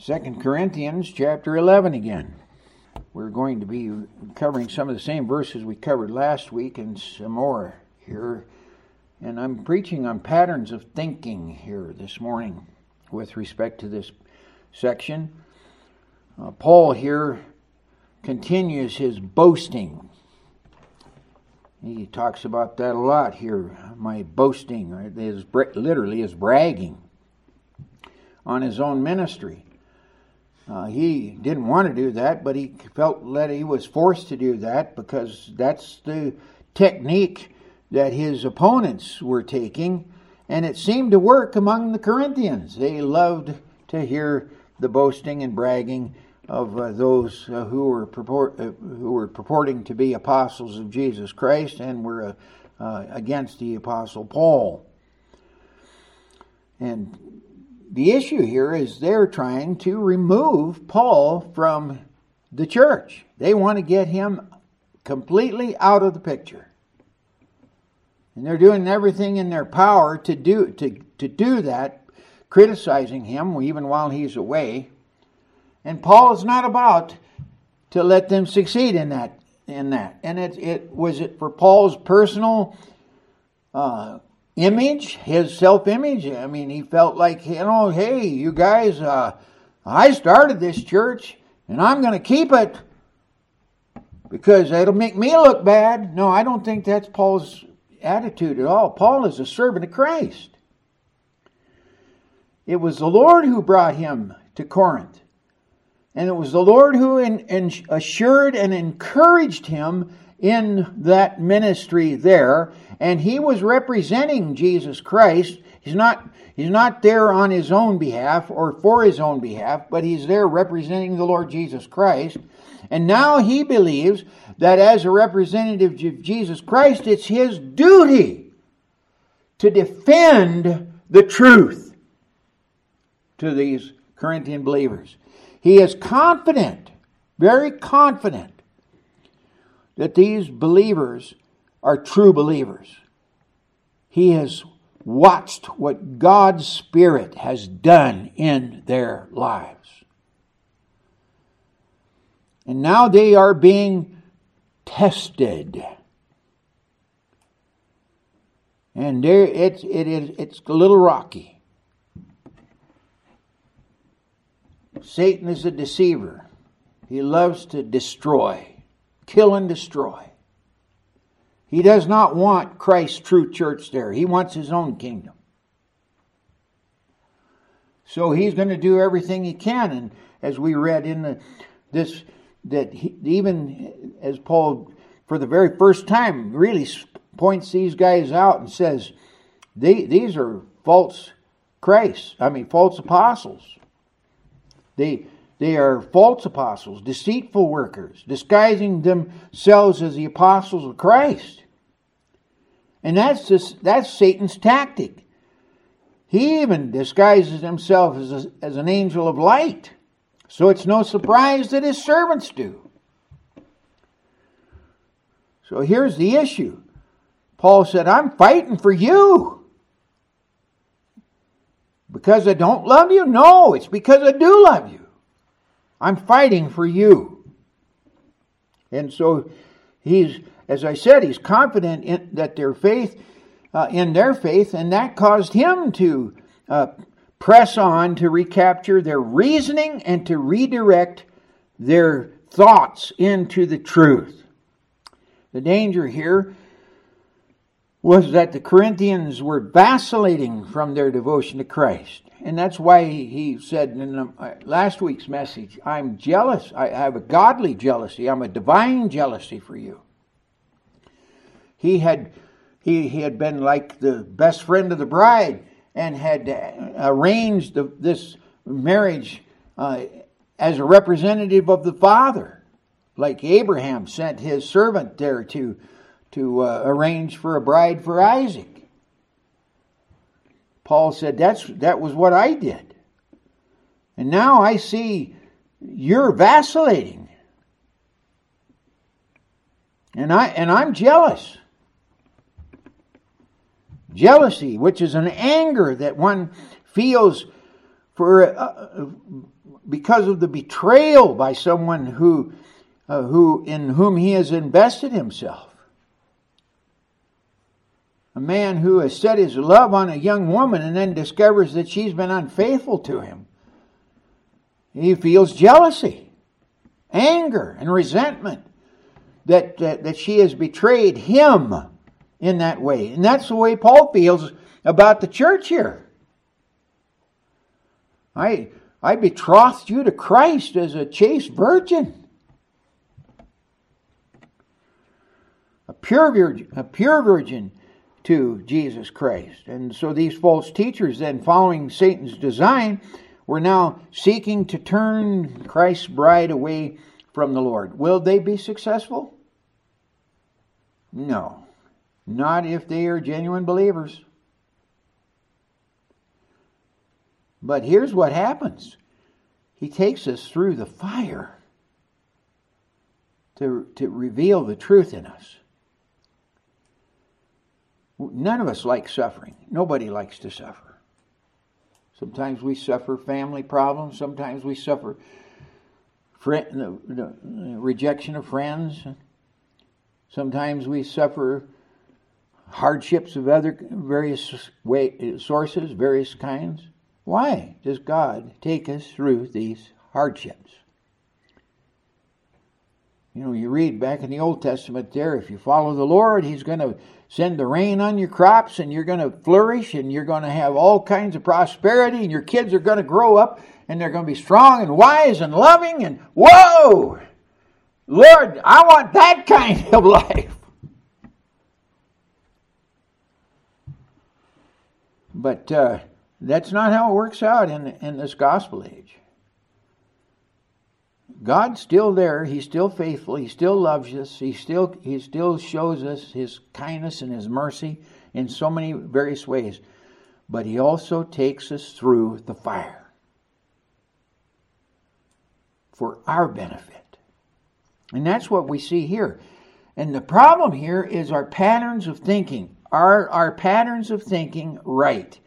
Second Corinthians chapter 11 again. We're going to be covering some of the same verses we covered last week and some more here. And I'm preaching on patterns of thinking here this morning with respect to this section. Uh, Paul here continues his boasting. He talks about that a lot here. My boasting is literally is bragging on his own ministry. Uh, he didn't want to do that, but he felt that he was forced to do that because that's the technique that his opponents were taking, and it seemed to work among the Corinthians. They loved to hear the boasting and bragging of uh, those uh, who were purport, uh, who were purporting to be apostles of Jesus Christ and were uh, uh, against the apostle Paul. And the issue here is they're trying to remove Paul from the church. They want to get him completely out of the picture. And they're doing everything in their power to do to, to do that, criticizing him even while he's away. And Paul is not about to let them succeed in that in that. And it it was it for Paul's personal uh, image, his self image. I mean, he felt like, you know, hey, you guys, uh, I started this church and I'm going to keep it because it'll make me look bad. No, I don't think that's Paul's attitude at all. Paul is a servant of Christ. It was the Lord who brought him to Corinth. And it was the Lord who in, in assured and encouraged him in that ministry there, and he was representing Jesus Christ. He's not he's not there on his own behalf or for his own behalf, but he's there representing the Lord Jesus Christ. And now he believes that as a representative of Jesus Christ, it's his duty to defend the truth to these Corinthian believers. He is confident, very confident, that these believers are true believers. He has watched what God's Spirit has done in their lives. And now they are being tested. And there it's it is it's a little rocky. Satan is a deceiver. He loves to destroy kill and destroy. He does not want Christ's true church there. He wants his own kingdom. So he's going to do everything he can. And as we read in the, this, that he, even as Paul, for the very first time, really points these guys out and says, these are false Christ. I mean, false apostles. They, they are false apostles, deceitful workers, disguising themselves as the apostles of Christ. And that's just, that's Satan's tactic. He even disguises himself as, a, as an angel of light. So it's no surprise that his servants do. So here's the issue. Paul said, I'm fighting for you. Because I don't love you? No, it's because I do love you. I'm fighting for you. And so he's, as I said, he's confident in, that their faith, uh, in their faith, and that caused him to uh, press on to recapture their reasoning and to redirect their thoughts into the truth. The danger here was that the Corinthians were vacillating from their devotion to Christ. And that's why he said in uh, last week's message, I'm jealous. I have a godly jealousy. I'm a divine jealousy for you. He had, he, he had been like the best friend of the bride and had uh, arranged the, this marriage uh, as a representative of the father. Like Abraham sent his servant there to, to uh, arrange for a bride for Isaac. Paul said, That's, that was what I did. And now I see you're vacillating. And, I, and I'm jealous. Jealousy, which is an anger that one feels for uh, because of the betrayal by someone who, uh, who in whom he has invested himself. A man who has set his love on a young woman and then discovers that she's been unfaithful to him. He feels jealousy, anger, and resentment that, that, that she has betrayed him in that way. And that's the way Paul feels about the church here. I, I betrothed you to Christ as a chaste virgin. A pure virgin, a pure virgin to Jesus Christ. And so these false teachers then following Satan's design were now seeking to turn Christ's bride away from the Lord. Will they be successful? No. Not if they are genuine believers. But here's what happens He takes us through the fire to, to reveal the truth in us. None of us like suffering. Nobody likes to suffer. Sometimes we suffer family problems. Sometimes we suffer friend, the, the rejection of friends. Sometimes we suffer hardships of other various way, sources, various kinds. Why does God take us through these hardships? You know, you read back in the Old Testament there, if you follow the Lord, He's going to send the rain on your crops and you're going to flourish and you're going to have all kinds of prosperity and your kids are going to grow up and they're going to be strong and wise and loving and whoa! Lord, I want that kind of life. But uh, that's not how it works out in, in this gospel age. God's still there. He's still faithful. He still loves us. He still he still shows us his kindness and his mercy in so many various ways. But he also takes us through the fire for our benefit. And that's what we see here. And the problem here is our patterns of thinking. Are our patterns of thinking right?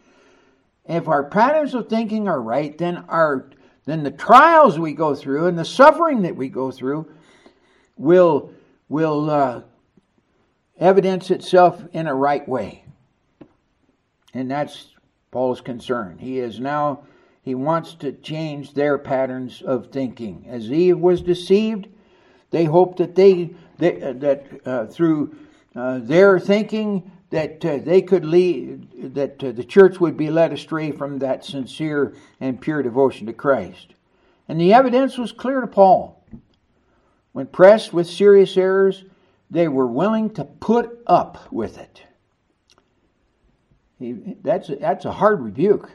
If our patterns of thinking are right, then our then the trials we go through and the suffering that we go through will will uh, evidence itself in a right way. And that's Paul's concern. He is now he wants to change their patterns of thinking. As Eve was deceived, they hoped that they, they that uh, through uh, their thinking that uh, they could lead, that uh, the church would be led astray from that sincere and pure devotion to Christ. And the evidence was clear to Paul. When pressed with serious errors, they were willing to put up with it. He, that's, a, that's a hard rebuke.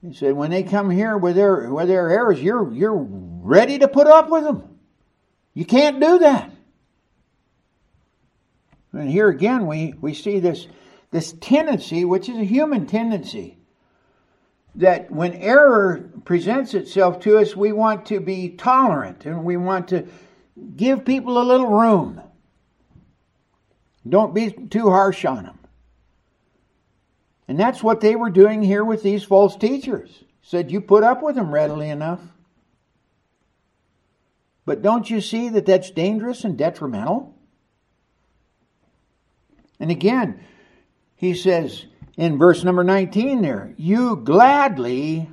He said, when they come here with their, with their errors, you're, you're ready to put up with them. You can't do that. And here again, we, we see this, this tendency, which is a human tendency, that when error presents itself to us, we want to be tolerant and we want to give people a little room. Don't be too harsh on them. And that's what they were doing here with these false teachers. Said you put up with them readily enough. But don't you see that that's dangerous and detrimental? And again, he says in verse number 19 there, you gladly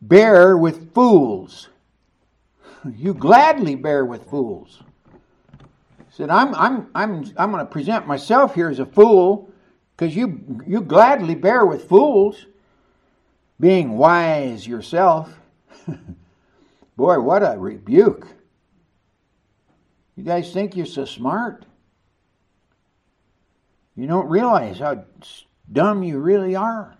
bear with fools. You gladly bear with fools. He said, I'm, I'm, I'm, I'm going to present myself here as a fool because you, you gladly bear with fools, being wise yourself. Boy, what a rebuke. You guys think you're so smart? You don't realize how dumb you really are.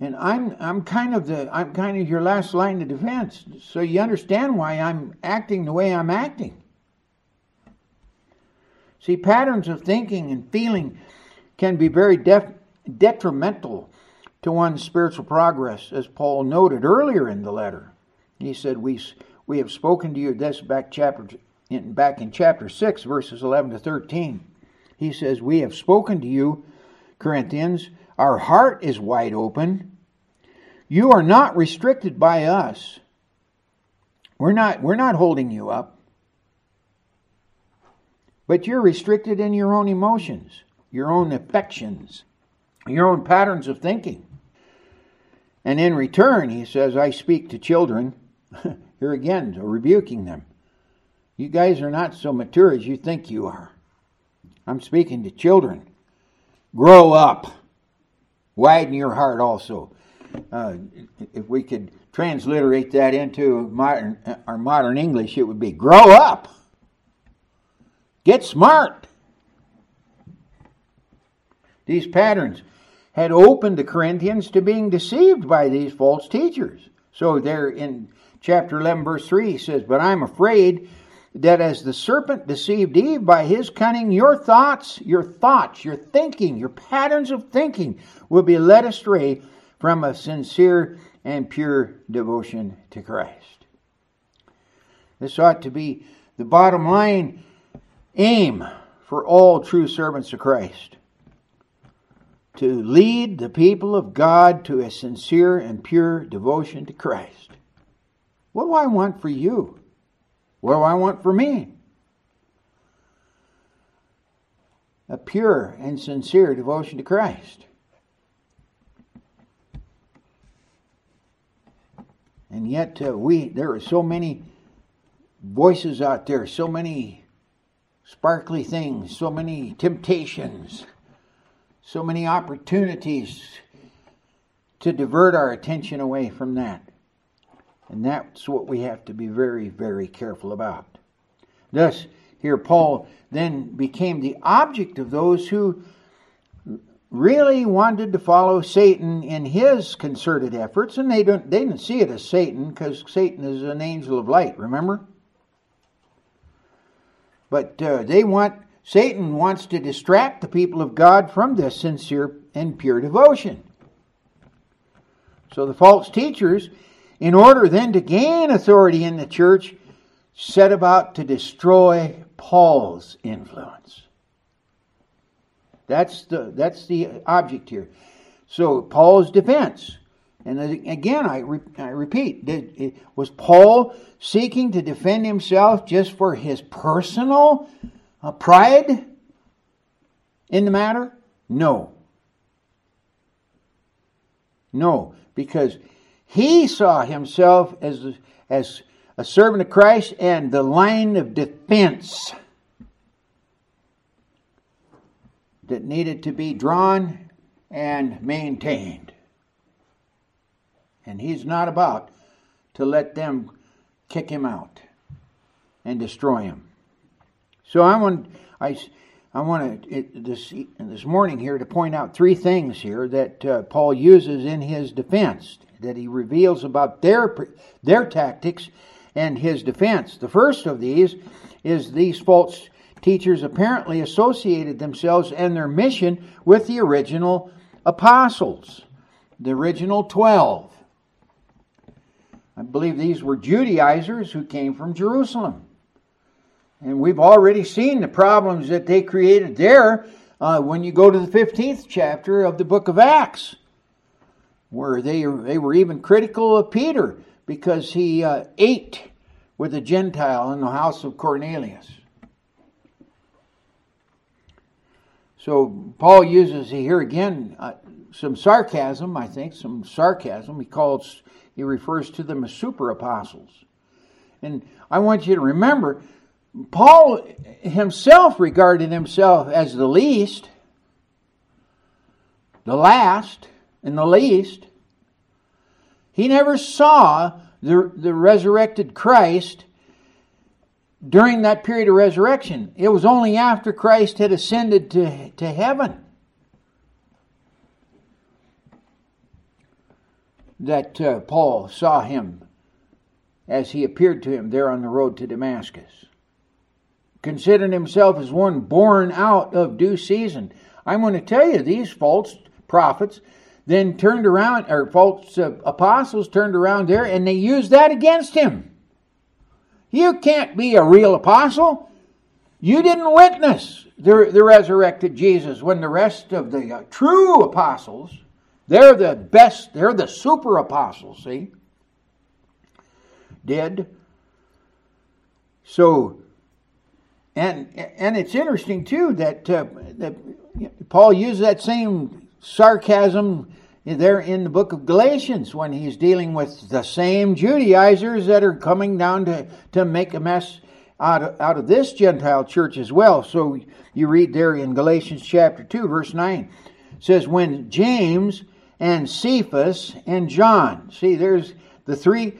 And I'm I'm kind of the I'm kind of your last line of defense, so you understand why I'm acting the way I'm acting. See, patterns of thinking and feeling can be very def- detrimental to one's spiritual progress, as Paul noted earlier in the letter. He said, "We we have spoken to you." This back chapter in, back in chapter 6, verses 11 to 13. He says, We have spoken to you, Corinthians. Our heart is wide open. You are not restricted by us. We're not, we're not holding you up. But you're restricted in your own emotions, your own affections, your own patterns of thinking. And in return, he says, I speak to children. Here again, rebuking them. You guys are not so mature as you think you are. I'm speaking to children. Grow up. Widen your heart also. Uh, if we could transliterate that into modern, our modern English, it would be grow up. Get smart. These patterns had opened the Corinthians to being deceived by these false teachers. So there in chapter 11, verse 3, he says, But I'm afraid that as the serpent deceived Eve by his cunning, your thoughts, your thoughts, your thinking, your patterns of thinking will be led astray from a sincere and pure devotion to Christ. This ought to be the bottom line aim for all true servants of Christ to lead the people of God to a sincere and pure devotion to Christ. What do I want for you? What do I want for me? A pure and sincere devotion to Christ. And yet, uh, we there are so many voices out there, so many sparkly things, so many temptations, so many opportunities to divert our attention away from that. And that's what we have to be very, very careful about. Thus, here Paul then became the object of those who really wanted to follow Satan in his concerted efforts, and they don't they didn't see it as Satan because Satan is an angel of light. Remember, but uh, they want Satan wants to distract the people of God from this sincere and pure devotion. So the false teachers in order then to gain authority in the church, set about to destroy Paul's influence. That's the, that's the object here. So, Paul's defense. And again, I, re, I repeat, did, was Paul seeking to defend himself just for his personal uh, pride in the matter? No. No, because he saw himself as, as a servant of Christ and the line of defense that needed to be drawn and maintained. And he's not about to let them kick him out and destroy him. So I want I I want to this this morning here to point out three things here that uh, Paul uses in his defense that he reveals about their, their tactics and his defense. The first of these is these false teachers apparently associated themselves and their mission with the original apostles, the original 12. I believe these were Judaizers who came from Jerusalem. And we've already seen the problems that they created there uh, when you go to the 15th chapter of the book of Acts where they, they were even critical of Peter because he uh, ate with a Gentile in the house of Cornelius. So Paul uses here again uh, some sarcasm, I think, some sarcasm. He calls, he refers to them as super apostles. And I want you to remember, Paul himself regarded himself as the least, the last, in the least. He never saw the, the resurrected Christ during that period of resurrection. It was only after Christ had ascended to, to heaven that uh, Paul saw him as he appeared to him there on the road to Damascus. Considering himself as one born out of due season. I'm going to tell you, these false prophets then turned around, or false uh, apostles turned around there and they used that against him. You can't be a real apostle. You didn't witness the, the resurrected Jesus when the rest of the uh, true apostles They're the best, they're the super apostles, see? Did. So, and and it's interesting too that uh, that Paul used that same sarcasm there in the book of Galatians when he's dealing with the same Judaizers that are coming down to, to make a mess out of, out of this Gentile church as well. So you read there in Galatians chapter 2, verse 9, says, When James and Cephas and John, see, there's the three.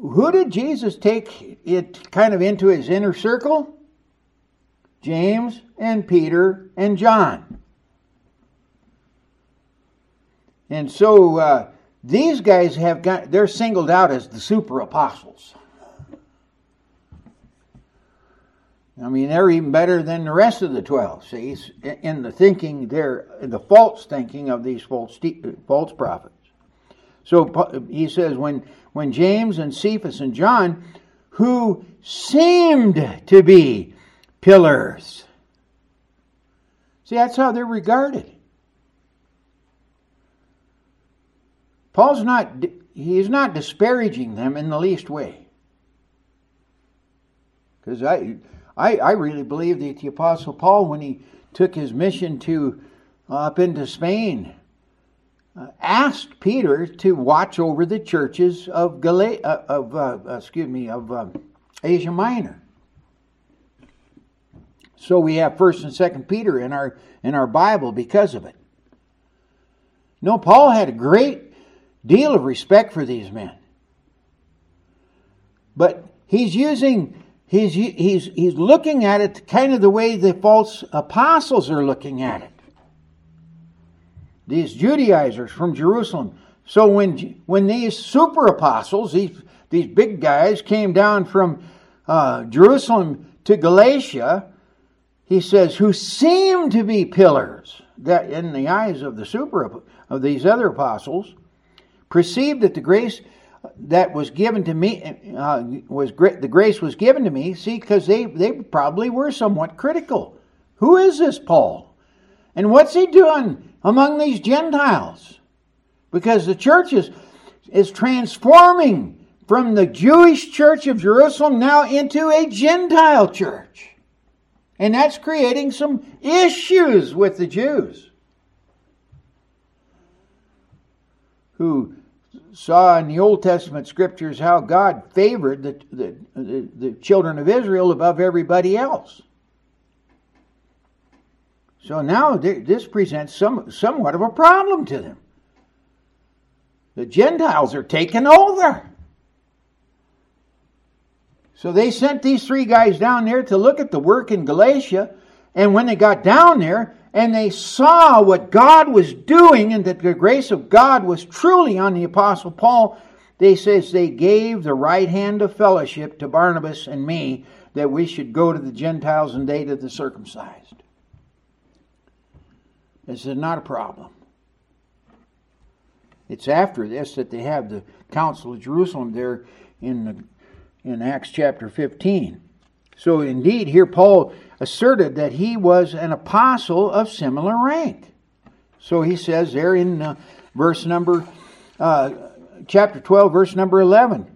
Who did Jesus take it kind of into his inner circle? James and Peter and John. And so uh, these guys have got, they're singled out as the super apostles. I mean, they're even better than the rest of the 12, see, in the thinking, they're the false thinking of these false, false prophets. So he says, when, when James and Cephas and John, who seemed to be pillars, see, that's how they're regarded. Paul's not, he's not disparaging them in the least way. Because I, I, I really believe that the Apostle Paul, when he took his mission to uh, up into Spain, uh, asked Peter to watch over the churches of Gal- uh, of uh, excuse me of um, Asia Minor. So we have First and Second Peter in our in our Bible because of it. No, Paul had a great deal of respect for these men. But he's using, he's, he's, he's looking at it kind of the way the false apostles are looking at it. These Judaizers from Jerusalem. So when, when these super apostles, these, these big guys, came down from uh, Jerusalem to Galatia, he says, who seemed to be pillars that in the eyes of the super of these other apostles, perceived that the grace that was given to me uh, was the grace was given to me. See, because they they probably were somewhat critical. Who is this Paul, and what's he doing among these Gentiles? Because the church is is transforming from the Jewish church of Jerusalem now into a Gentile church. And that's creating some issues with the Jews who saw in the Old Testament scriptures how God favored the, the, the, the, children of Israel above everybody else. So now this presents some, somewhat of a problem to them. The Gentiles are taking over. So they sent these three guys down there to look at the work in Galatia. And when they got down there, and they saw what God was doing and that the grace of God was truly on the apostle Paul, they says they gave the right hand of fellowship to Barnabas and me that we should go to the Gentiles and they to the circumcised. This is not a problem. It's after this that they have the Council of Jerusalem there in the, in Acts chapter 15. So indeed, here Paul asserted that he was an apostle of similar rank. So he says there in uh, verse number, uh, chapter 12, verse number 11,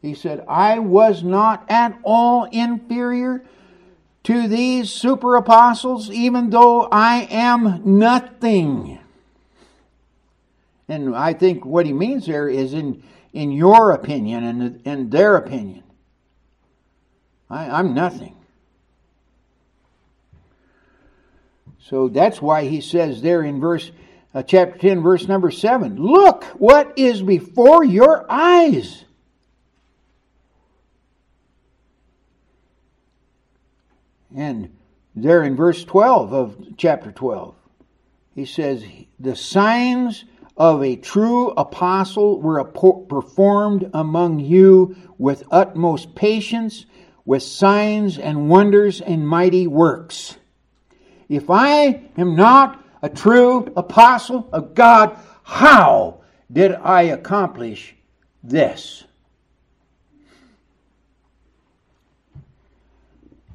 he said, I was not at all inferior to these super apostles, even though I am nothing. And I think what he means there is in, in your opinion and in their opinion. I, I'm nothing. So that's why he says there in verse uh, chapter 10 verse number 7, look what is before your eyes. And there in verse 12 of chapter 12, he says, The signs of a true apostle were performed among you with utmost patience, with signs and wonders and mighty works. If I am not a true apostle of God, how did I accomplish this?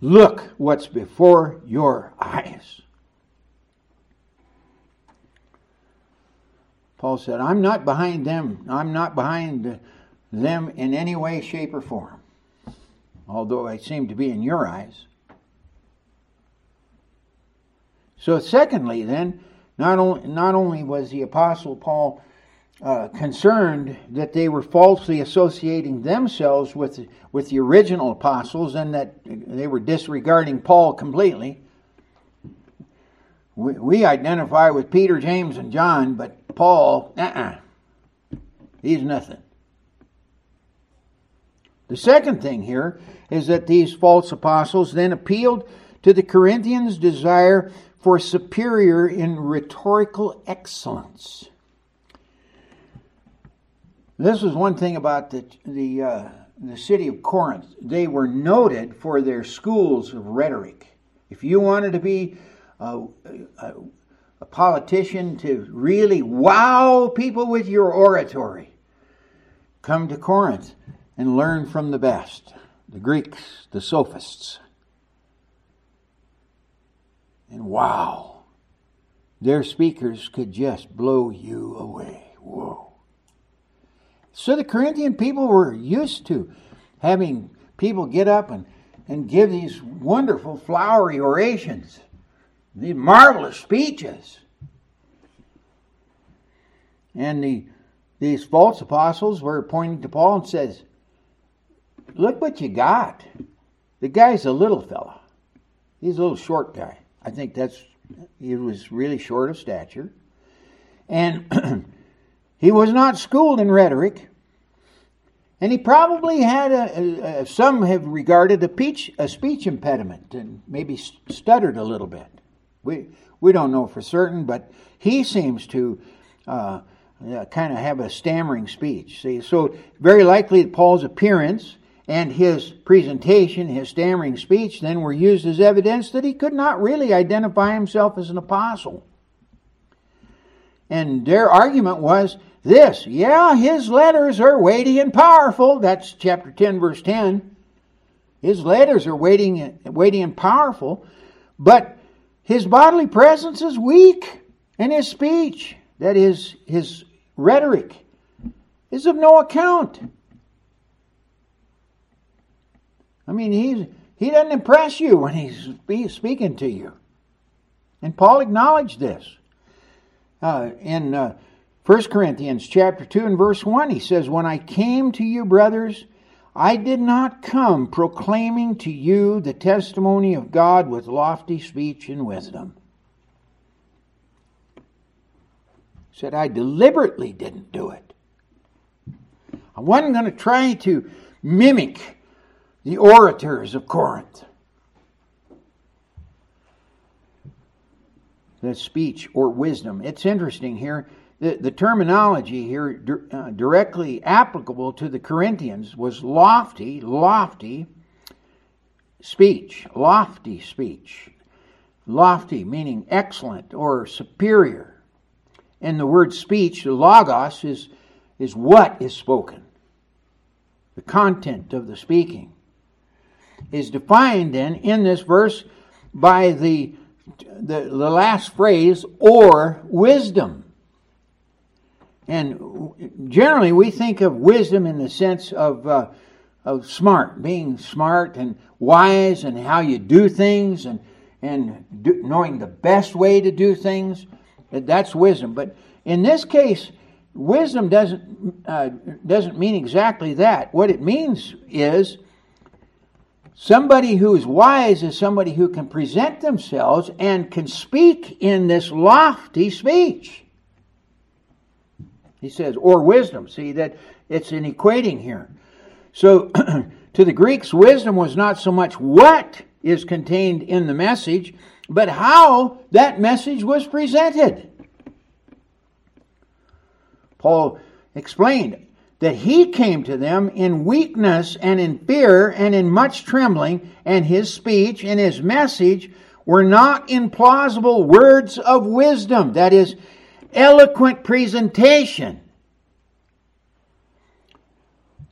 Look what's before your eyes. Paul said, I'm not behind them. I'm not behind them in any way, shape, or form. Although I seem to be in your eyes. So, secondly, then, not only, not only was the Apostle Paul uh, concerned that they were falsely associating themselves with, with the original apostles and that they were disregarding Paul completely. We, we identify with Peter, James, and John, but Paul, uh uh-uh, he's nothing. The second thing here is that these false apostles then appealed to the Corinthians' desire for superior in rhetorical excellence. This was one thing about the the uh, the city of Corinth. They were noted for their schools of rhetoric. If you wanted to be a, a, a politician to really wow people with your oratory, come to Corinth and learn from the best, the Greeks, the sophists. And wow, their speakers could just blow you away. Whoa. So the Corinthian people were used to having people get up and, and give these wonderful flowery orations, these marvelous speeches. And the these false apostles were pointing to Paul and says, Look what you got. The guy's a little fella. He's a little short guy. I think that's he was really short of stature. And He was not schooled in rhetoric, and he probably had a, a, some have regarded a, peach, a speech impediment and maybe stuttered a little bit. We we don't know for certain, but he seems to uh, uh, kind of have a stammering speech. See, so very likely Paul's appearance and his presentation, his stammering speech, then were used as evidence that he could not really identify himself as an apostle. And their argument was this. Yeah, his letters are weighty and powerful. That's chapter 10, verse 10. His letters are weighty, and powerful, but his bodily presence is weak, and his speech, that is, his rhetoric, is of no account. I mean, he's, he doesn't impress you when he's speaking to you. And Paul acknowledged this. Uh, in uh, 1 Corinthians chapter 2 and verse 1, he says, When I came to you, brothers, I did not come proclaiming to you the testimony of God with lofty speech and wisdom. He said, I deliberately didn't do it. I wasn't going to try to mimic the orators of Corinth. The speech or wisdom. It's interesting here the, the terminology here uh, directly applicable to the Corinthians was lofty, lofty speech, lofty speech. Lofty meaning excellent or superior. And the word speech, logos, is, is what is spoken. The content of the speaking is defined then in this verse by the, the, the last phrase, or wisdom. And generally, we think of wisdom in the sense of, uh, of smart, being smart and wise, and how you do things, and, and do, knowing the best way to do things. That's wisdom. But in this case, wisdom doesn't, uh, doesn't mean exactly that. What it means is somebody who is wise is somebody who can present themselves and can speak in this lofty speech. He says, or wisdom. See that it's an equating here. So to the Greeks, wisdom was not so much what is contained in the message, but how that message was presented. Paul explained that he came to them in weakness and in fear and in much trembling, and his speech and his message were not implausible words of wisdom. That is, eloquent presentation,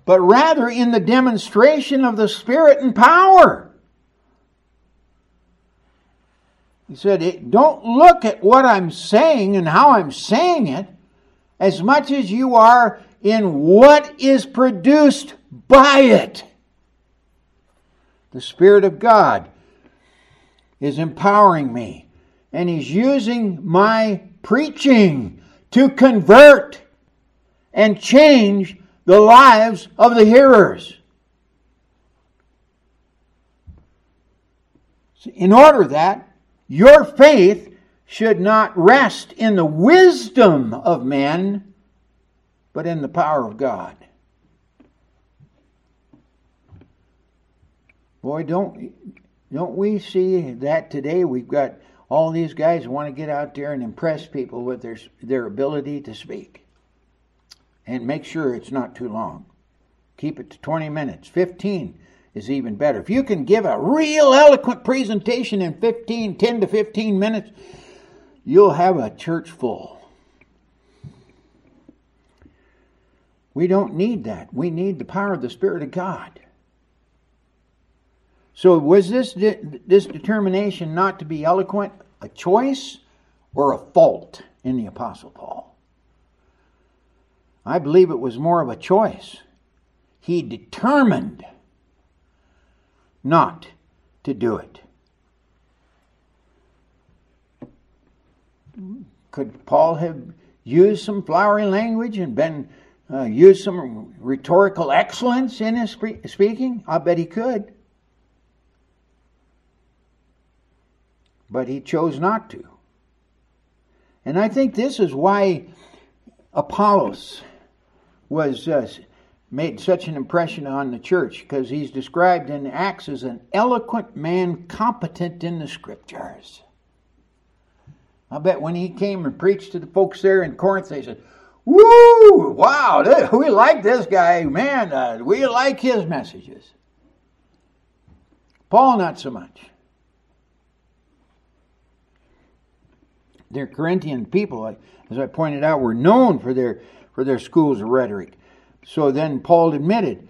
but rather in the demonstration of the Spirit and power. He said, Don't look at what I'm saying and how I'm saying it as much as you are in what is produced by it. The Spirit of God is empowering me, and He's using my preaching to convert and change the lives of the hearers. In order that your faith should not rest in the wisdom of men, but in the power of God. Boy, don't don't we see that today? We've got all these guys who want to get out there and impress people with their their ability to speak, and make sure it's not too long. Keep it to twenty minutes, fifteen is even better. If you can give a real eloquent presentation in 15, 10 to 15 minutes, you'll have a church full. We don't need that. We need the power of the Spirit of God. So, was this, this determination not to be eloquent a choice or a fault in the Apostle Paul? I believe it was more of a choice. He determined not to do it. Could Paul have used some flowery language and been uh, used some rhetorical excellence in his speaking? I bet he could. But he chose not to. And I think this is why Apollos was uh, made such an impression on the church because he's described in Acts as an eloquent man competent in the scriptures. I bet when he came and preached to the folks there in Corinth, they said, Woo! Wow, we like this guy. Man, uh, we like his messages. Paul, not so much. Their Corinthian people, as I pointed out, were known for their, for their schools of rhetoric. So then Paul admitted,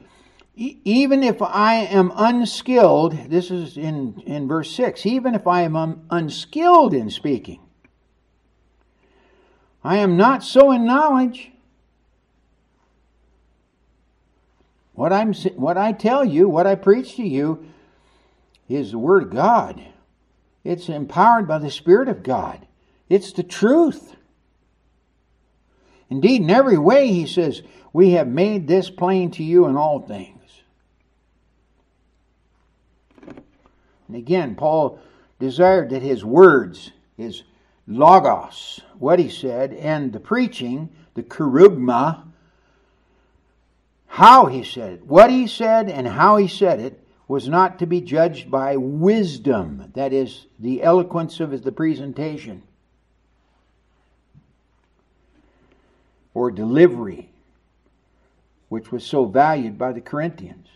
even if I am unskilled, this is in, in verse 6, even if I am un- unskilled in speaking, I am not so in knowledge. What, I'm, what I tell you, what I preach to you, is the Word of God. It's empowered by the Spirit of God. It's the truth. Indeed, in every way, he says, we have made this plain to you in all things. And again, Paul desired that his words, his logos, what he said, and the preaching, the kerugma, how he said it, what he said, and how he said it, was not to be judged by wisdom, that is, the eloquence of the presentation, or delivery, which was so valued by the Corinthians,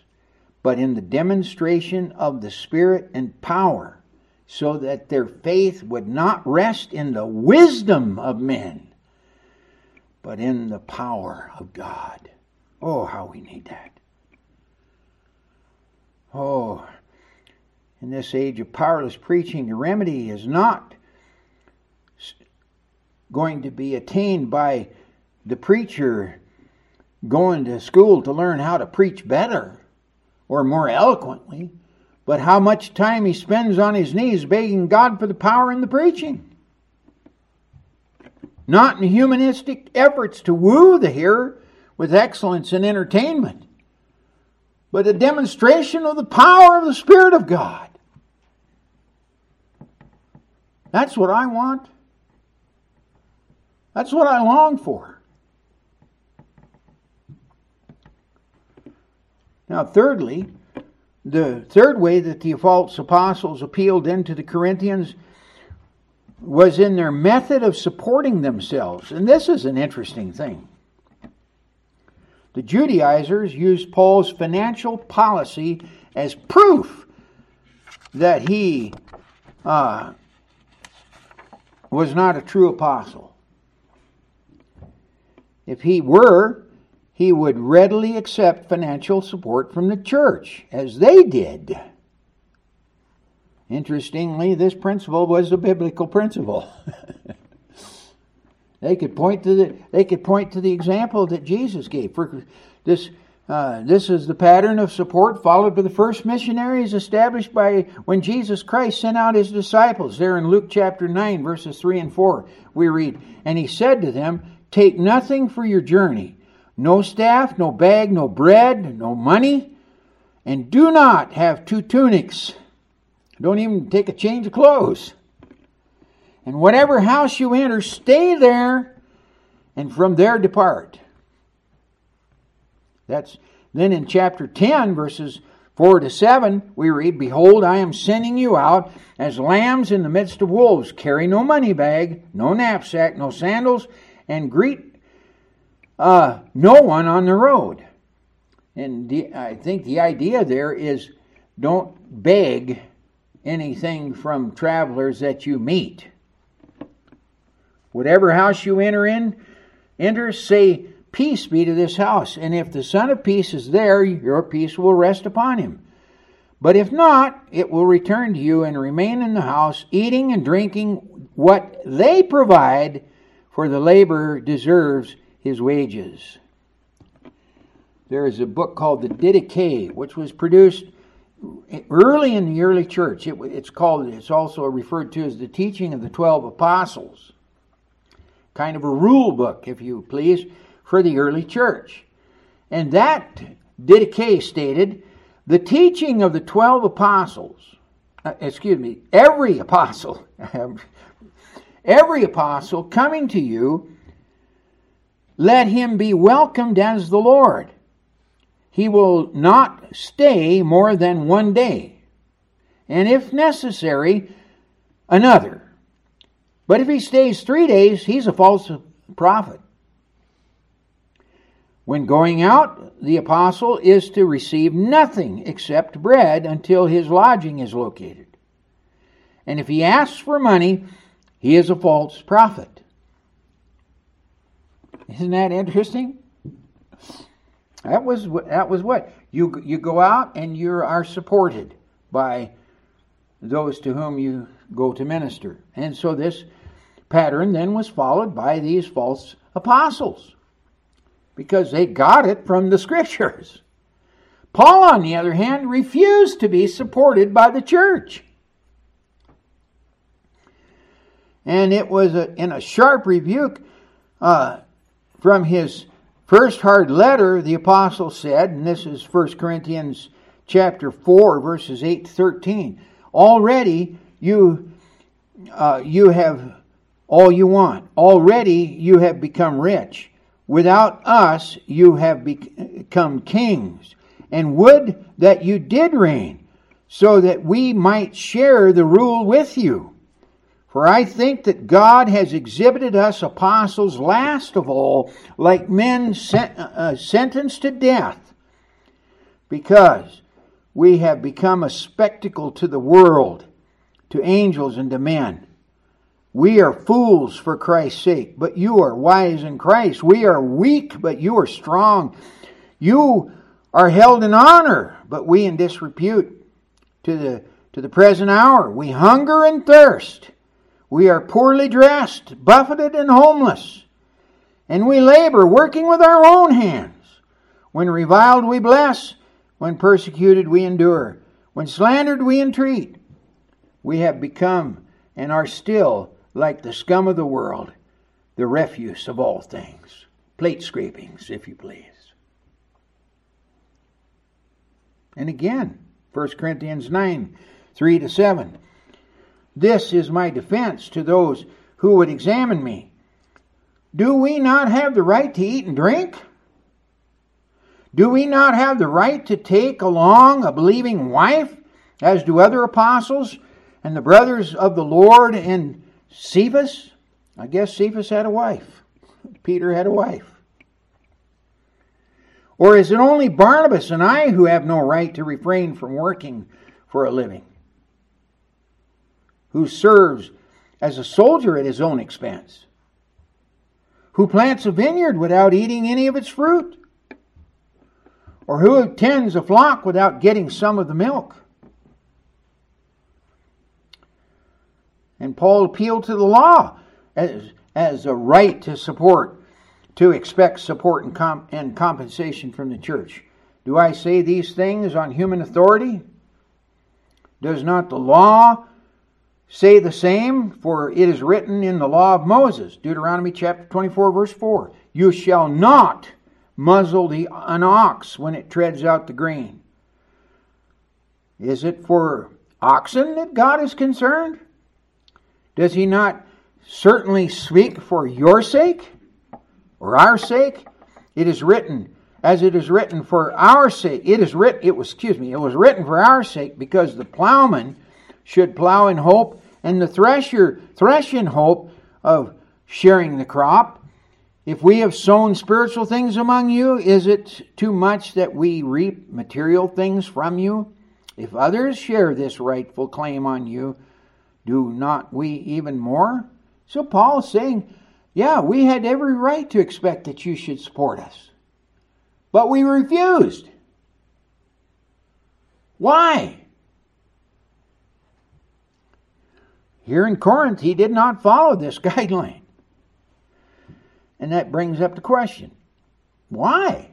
but in the demonstration of the Spirit and power, so that their faith would not rest in the wisdom of men, but in the power of God. Oh, how we need that. Oh, in this age of powerless preaching, the remedy is not going to be attained by the preacher going to school to learn how to preach better or more eloquently, but how much time he spends on his knees begging God for the power in the preaching. Not in humanistic efforts to woo the hearer with excellence and entertainment, but a demonstration of the power of the Spirit of God. That's what I want. That's what I long for. Now, thirdly, the third way that the false apostles appealed into the Corinthians was in their method of supporting themselves. And this is an interesting thing. The Judaizers used Paul's financial policy as proof that he uh, was not a true apostle. If he were, he would readily accept financial support from the church, as they did. Interestingly, this principle was a biblical principle. They could point to the they could point to the example that Jesus gave. For this uh, this is the pattern of support followed by the first missionaries established by when Jesus Christ sent out his disciples. There in Luke chapter 9, verses 3 and 4, we read, And he said to them, Take nothing for your journey no staff, no bag, no bread, no money, and do not have two tunics. Don't even take a change of clothes. And whatever house you enter, stay there, and from there depart. That's then in chapter 10, verses 4 to 7, we read, Behold, I am sending you out as lambs in the midst of wolves. Carry no money bag, no knapsack, no sandals, and greet uh, no one on the road. And the, I think the idea there is don't beg anything from travelers that you meet. Whatever house you enter in, enter, say, Peace be to this house. And if the Son of Peace is there, your peace will rest upon him. But if not, it will return to you and remain in the house, eating and drinking what they provide, for the laborer deserves his wages. There is a book called the Didache, which was produced early in the early church. It, it's called. It's also referred to as the teaching of the twelve apostles. Kind of a rule book, if you please, for the early church. And that Didache stated the teaching of the 12 apostles, uh, excuse me, every apostle, every apostle coming to you, let him be welcomed as the Lord. He will not stay more than one day, and if necessary, another. But if he stays three days, he's a false prophet. When going out, the apostle is to receive nothing except bread until his lodging is located. And if he asks for money, he is a false prophet. Isn't that interesting? That was that was what you you go out and you are supported by those to whom you go to minister. And so this pattern then was followed by these false apostles because they got it from the scriptures. Paul, on the other hand, refused to be supported by the church. And it was a, in a sharp rebuke uh, from his first hard letter, the apostle said, and this is 1 Corinthians chapter 4, verses 8 to 13, already you, uh, you have all you want. Already you have become rich. Without us, you have become kings, and would that you did reign, so that we might share the rule with you. For I think that God has exhibited us apostles last of all, like men sent, uh, sentenced to death, because we have become a spectacle to the world, to angels, and to men. We are fools for Christ's sake, but you are wise in Christ. We are weak, but you are strong. You are held in honor, but we in disrepute to the, to the present hour. We hunger and thirst. We are poorly dressed, buffeted, and homeless. And we labor, working with our own hands. When reviled, we bless. When persecuted, we endure. When slandered, we entreat. We have become and are still like the scum of the world, the refuse of all things. Plate scrapings, if you please. And again, 1 Corinthians 9 3 to 7. This is my defense to those who would examine me. Do we not have the right to eat and drink? Do we not have the right to take along a believing wife, as do other apostles and the brothers of the Lord and Cephas, I guess Cephas had a wife. Peter had a wife. Or is it only Barnabas and I who have no right to refrain from working for a living? Who serves as a soldier at his own expense? Who plants a vineyard without eating any of its fruit? Or who tends a flock without getting some of the milk? And Paul appealed to the law as, as a right to support, to expect support and, comp- and compensation from the church. Do I say these things on human authority? Does not the law say the same? For it is written in the law of Moses, Deuteronomy chapter 24, verse 4 You shall not muzzle the, an ox when it treads out the grain. Is it for oxen that God is concerned? Does he not certainly speak for your sake or our sake? It is written, as it is written for our sake. It is written, it was, excuse me, it was written for our sake because the plowman should plow in hope and the thresher thresh in hope of sharing the crop. If we have sown spiritual things among you, is it too much that we reap material things from you? If others share this rightful claim on you, do not we even more? So Paul is saying, yeah, we had every right to expect that you should support us. But we refused. Why? Here in Corinth, he did not follow this guideline. And that brings up the question why?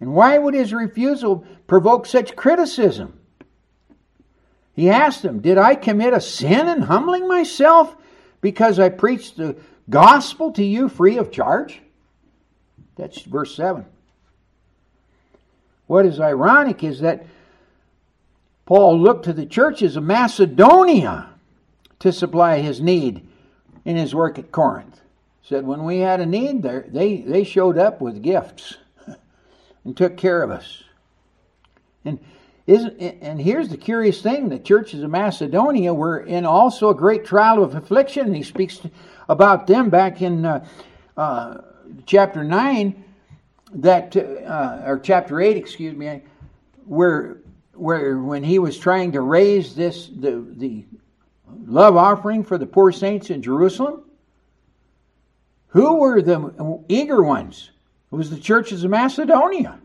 And why would his refusal provoke such criticism? He asked them, Did I commit a sin in humbling myself because I preached the gospel to you free of charge? That's verse 7. What is ironic is that Paul looked to the churches of Macedonia to supply his need in his work at Corinth. Said when we had a need there, they, they showed up with gifts and took care of us. And isn't, and here's the curious thing the churches of Macedonia were in also a great trial of affliction. And he speaks about them back in uh, uh, chapter 9, that, uh, or chapter 8, excuse me, where, where when he was trying to raise this, the, the love offering for the poor saints in Jerusalem, who were the eager ones? It was the churches of Macedonia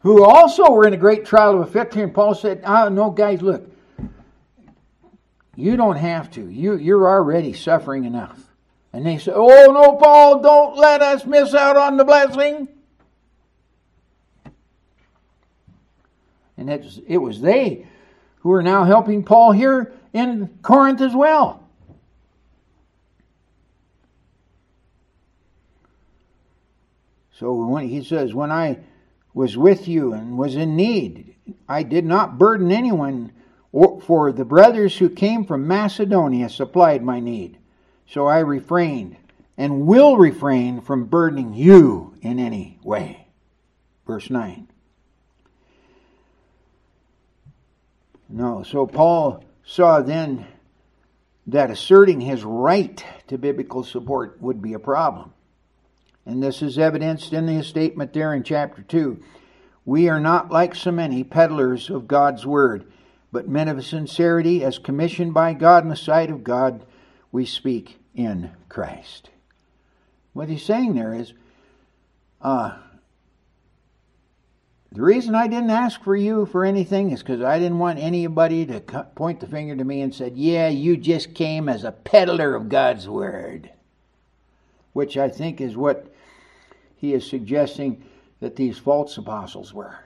who also were in a great trial of affliction. And Paul said, oh, No, guys, look, you don't have to. You, you're already suffering enough. And they said, Oh, no, Paul, don't let us miss out on the blessing. And it was, they who are now helping Paul here in Corinth as well. So when he says, When I was with you and was in need. I did not burden anyone, for the brothers who came from Macedonia supplied my need. So I refrained and will refrain from burdening you in any way. Verse 9. No, so Paul saw then that asserting his right to biblical support would be a problem. And this is evidenced in his statement there in chapter 2. We are not like so many peddlers of God's word, but men of sincerity, as commissioned by God in the sight of God, we speak in Christ. What he's saying there is, uh, the reason I didn't ask for you for anything is because I didn't want anybody to point the finger to me and said, "Yeah, you just came as a peddler of God's word," which I think is what he is suggesting that these false apostles were.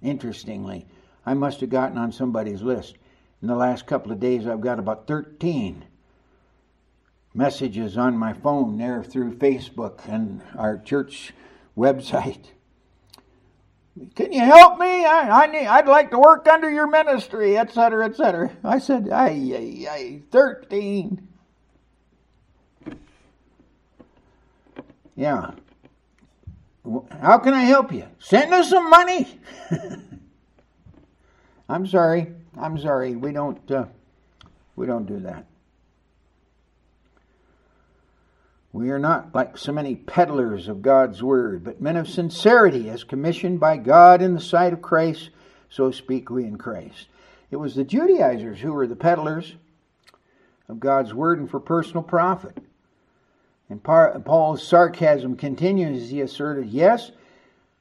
Interestingly, I must have gotten on somebody's list. In the last couple of days, I've got about 13 messages on my phone there through Facebook and our church website. Can you help me? I, I need, I'd like to work under your ministry, etc., etc. I said, I, I, I, 13. Yeah. How can I help you? Send us some money. I'm sorry. I'm sorry. We don't. Uh, we don't do that. We are not like so many peddlers of God's word, but men of sincerity, as commissioned by God in the sight of Christ. So speak we in Christ. It was the Judaizers who were the peddlers of God's word and for personal profit. And Paul's sarcasm continues as he asserted, Yes,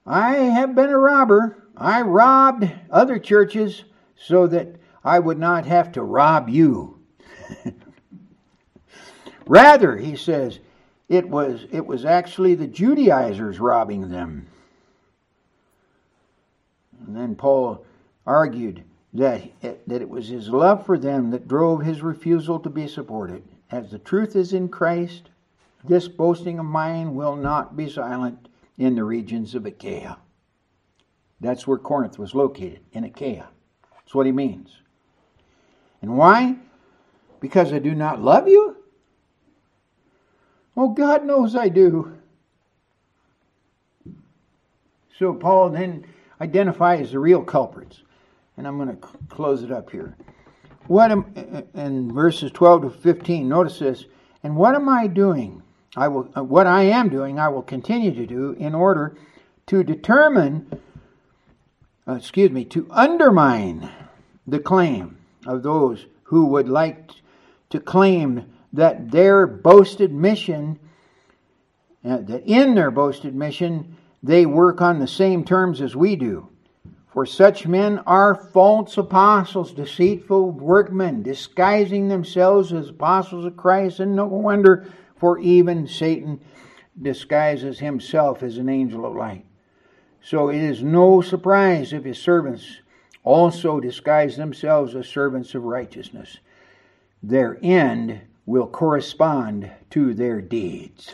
I have been a robber. I robbed other churches so that I would not have to rob you. Rather, he says, it was, it was actually the Judaizers robbing them. And then Paul argued that, that it was his love for them that drove his refusal to be supported. As the truth is in Christ, this boasting of mine will not be silent in the regions of Achaia. That's where Corinth was located, in Achaia. That's what he means. And why? Because I do not love you? Oh, God knows I do. So Paul then identifies the real culprits. And I'm going to close it up here. What am, in verses 12 to 15, notice this. And what am I doing? I will, what I am doing, I will continue to do in order to determine, uh, excuse me, to undermine the claim of those who would like to claim that their boasted mission, uh, that in their boasted mission, they work on the same terms as we do. For such men are false apostles, deceitful workmen, disguising themselves as apostles of Christ, and no wonder, for even Satan disguises himself as an angel of light. So it is no surprise if his servants also disguise themselves as servants of righteousness. Their end will correspond to their deeds.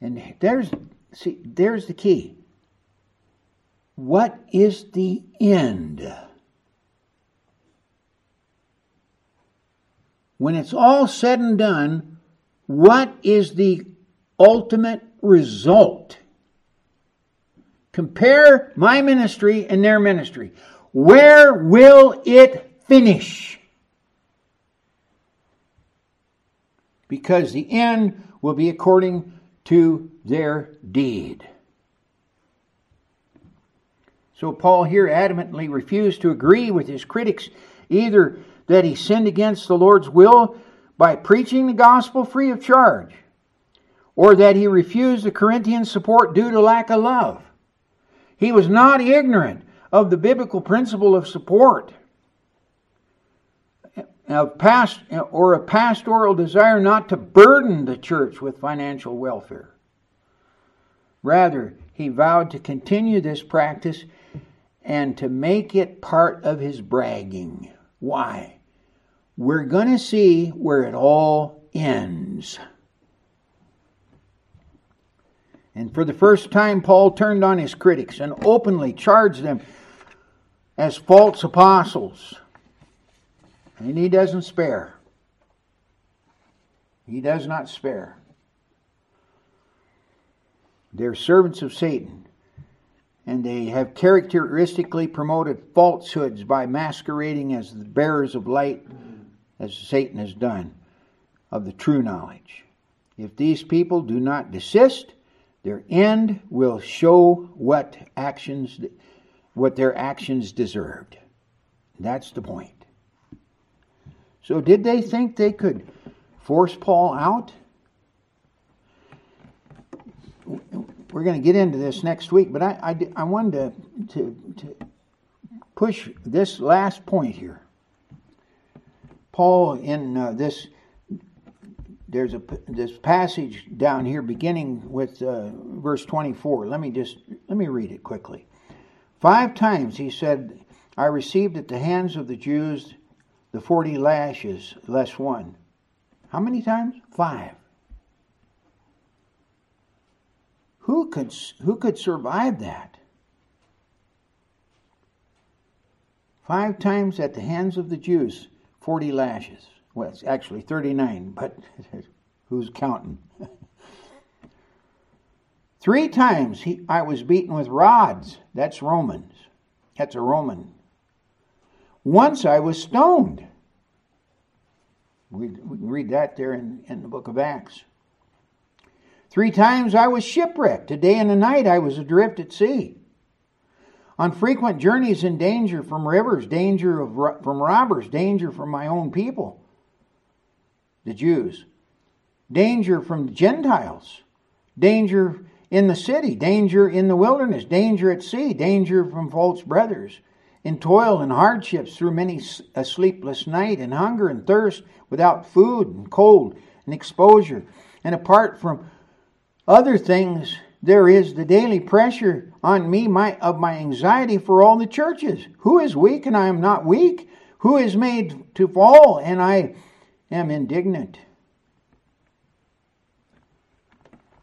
And there's see there's the key. What is the end? When it's all said and done, what is the ultimate result? Compare my ministry and their ministry. Where will it finish? Because the end will be according to their deed. So Paul here adamantly refused to agree with his critics either that he sinned against the Lord's will by preaching the gospel free of charge, or that he refused the Corinthian support due to lack of love. He was not ignorant of the biblical principle of support of past or a pastoral desire not to burden the church with financial welfare. Rather, he vowed to continue this practice and to make it part of his bragging. Why? We're going to see where it all ends. And for the first time, Paul turned on his critics and openly charged them as false apostles. And he doesn't spare. He does not spare. They're servants of Satan and they have characteristically promoted falsehoods by masquerading as the bearers of light, as Satan has done, of the true knowledge. If these people do not desist, their end will show what actions, what their actions deserved. That's the point. So, did they think they could force Paul out? we're going to get into this next week, but I, I, I wanted to, to, to push this last point here. Paul, in uh, this, there's a this passage down here beginning with uh, verse 24. Let me just let me read it quickly. Five times he said, "I received at the hands of the Jews the forty lashes less one." How many times? Five. Who could, who could survive that? Five times at the hands of the Jews, 40 lashes. Well, it's actually 39, but who's counting? Three times he, I was beaten with rods. That's Romans. That's a Roman. Once I was stoned. We, we can read that there in, in the book of Acts. Three times I was shipwrecked. A day and a night I was adrift at sea. On frequent journeys in danger from rivers, danger of, from robbers, danger from my own people, the Jews, danger from the Gentiles, danger in the city, danger in the wilderness, danger at sea, danger from false brothers, in toil and hardships through many a sleepless night and hunger and thirst without food and cold and exposure. And apart from other things, there is the daily pressure on me my, of my anxiety for all the churches. Who is weak and I am not weak? Who is made to fall and I am indignant?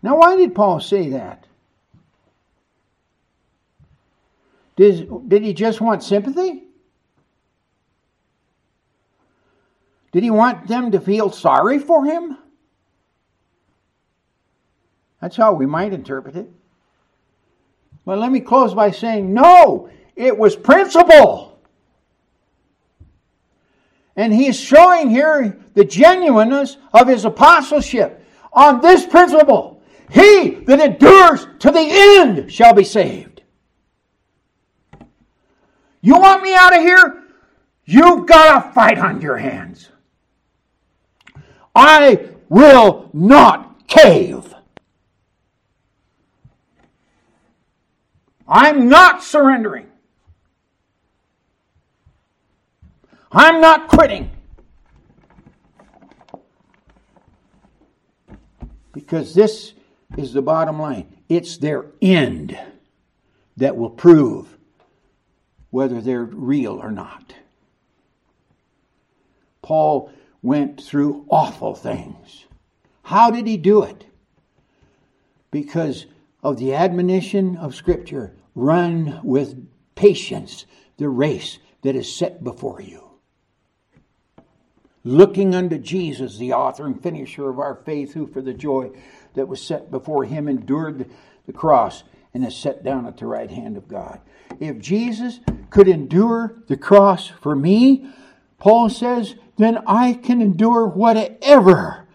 Now, why did Paul say that? Did, did he just want sympathy? Did he want them to feel sorry for him? That's how we might interpret it. But let me close by saying no, it was principle. And he is showing here the genuineness of his apostleship on this principle. He that endures to the end shall be saved. You want me out of here? You've got a fight on your hands. I will not cave. I'm not surrendering. I'm not quitting. Because this is the bottom line. It's their end that will prove whether they're real or not. Paul went through awful things. How did he do it? Because of the admonition of Scripture run with patience the race that is set before you. Looking unto Jesus, the author and finisher of our faith, who for the joy that was set before him endured the cross and is set down at the right hand of God. If Jesus could endure the cross for me, Paul says, then I can endure whatever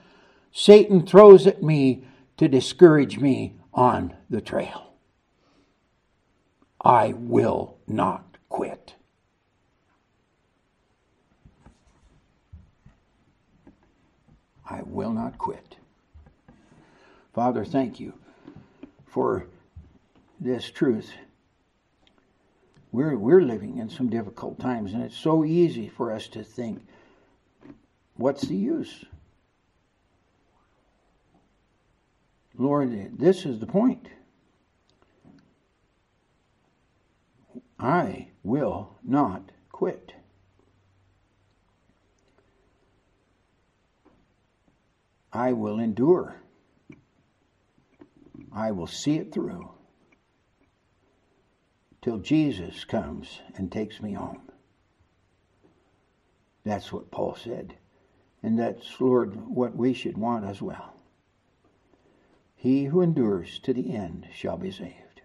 Satan throws at me to discourage me on the trail. I will not quit. I will not quit. Father, thank you for this truth. We're, we're living in some difficult times, and it's so easy for us to think, what's the use? Lord, this is the point. I will not quit. I will endure. I will see it through till Jesus comes and takes me home. That's what Paul said. And that's, Lord, what we should want as well. He who endures to the end shall be saved.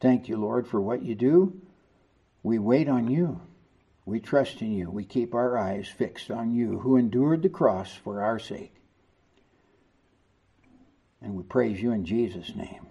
Thank you, Lord, for what you do. We wait on you. We trust in you. We keep our eyes fixed on you who endured the cross for our sake. And we praise you in Jesus' name.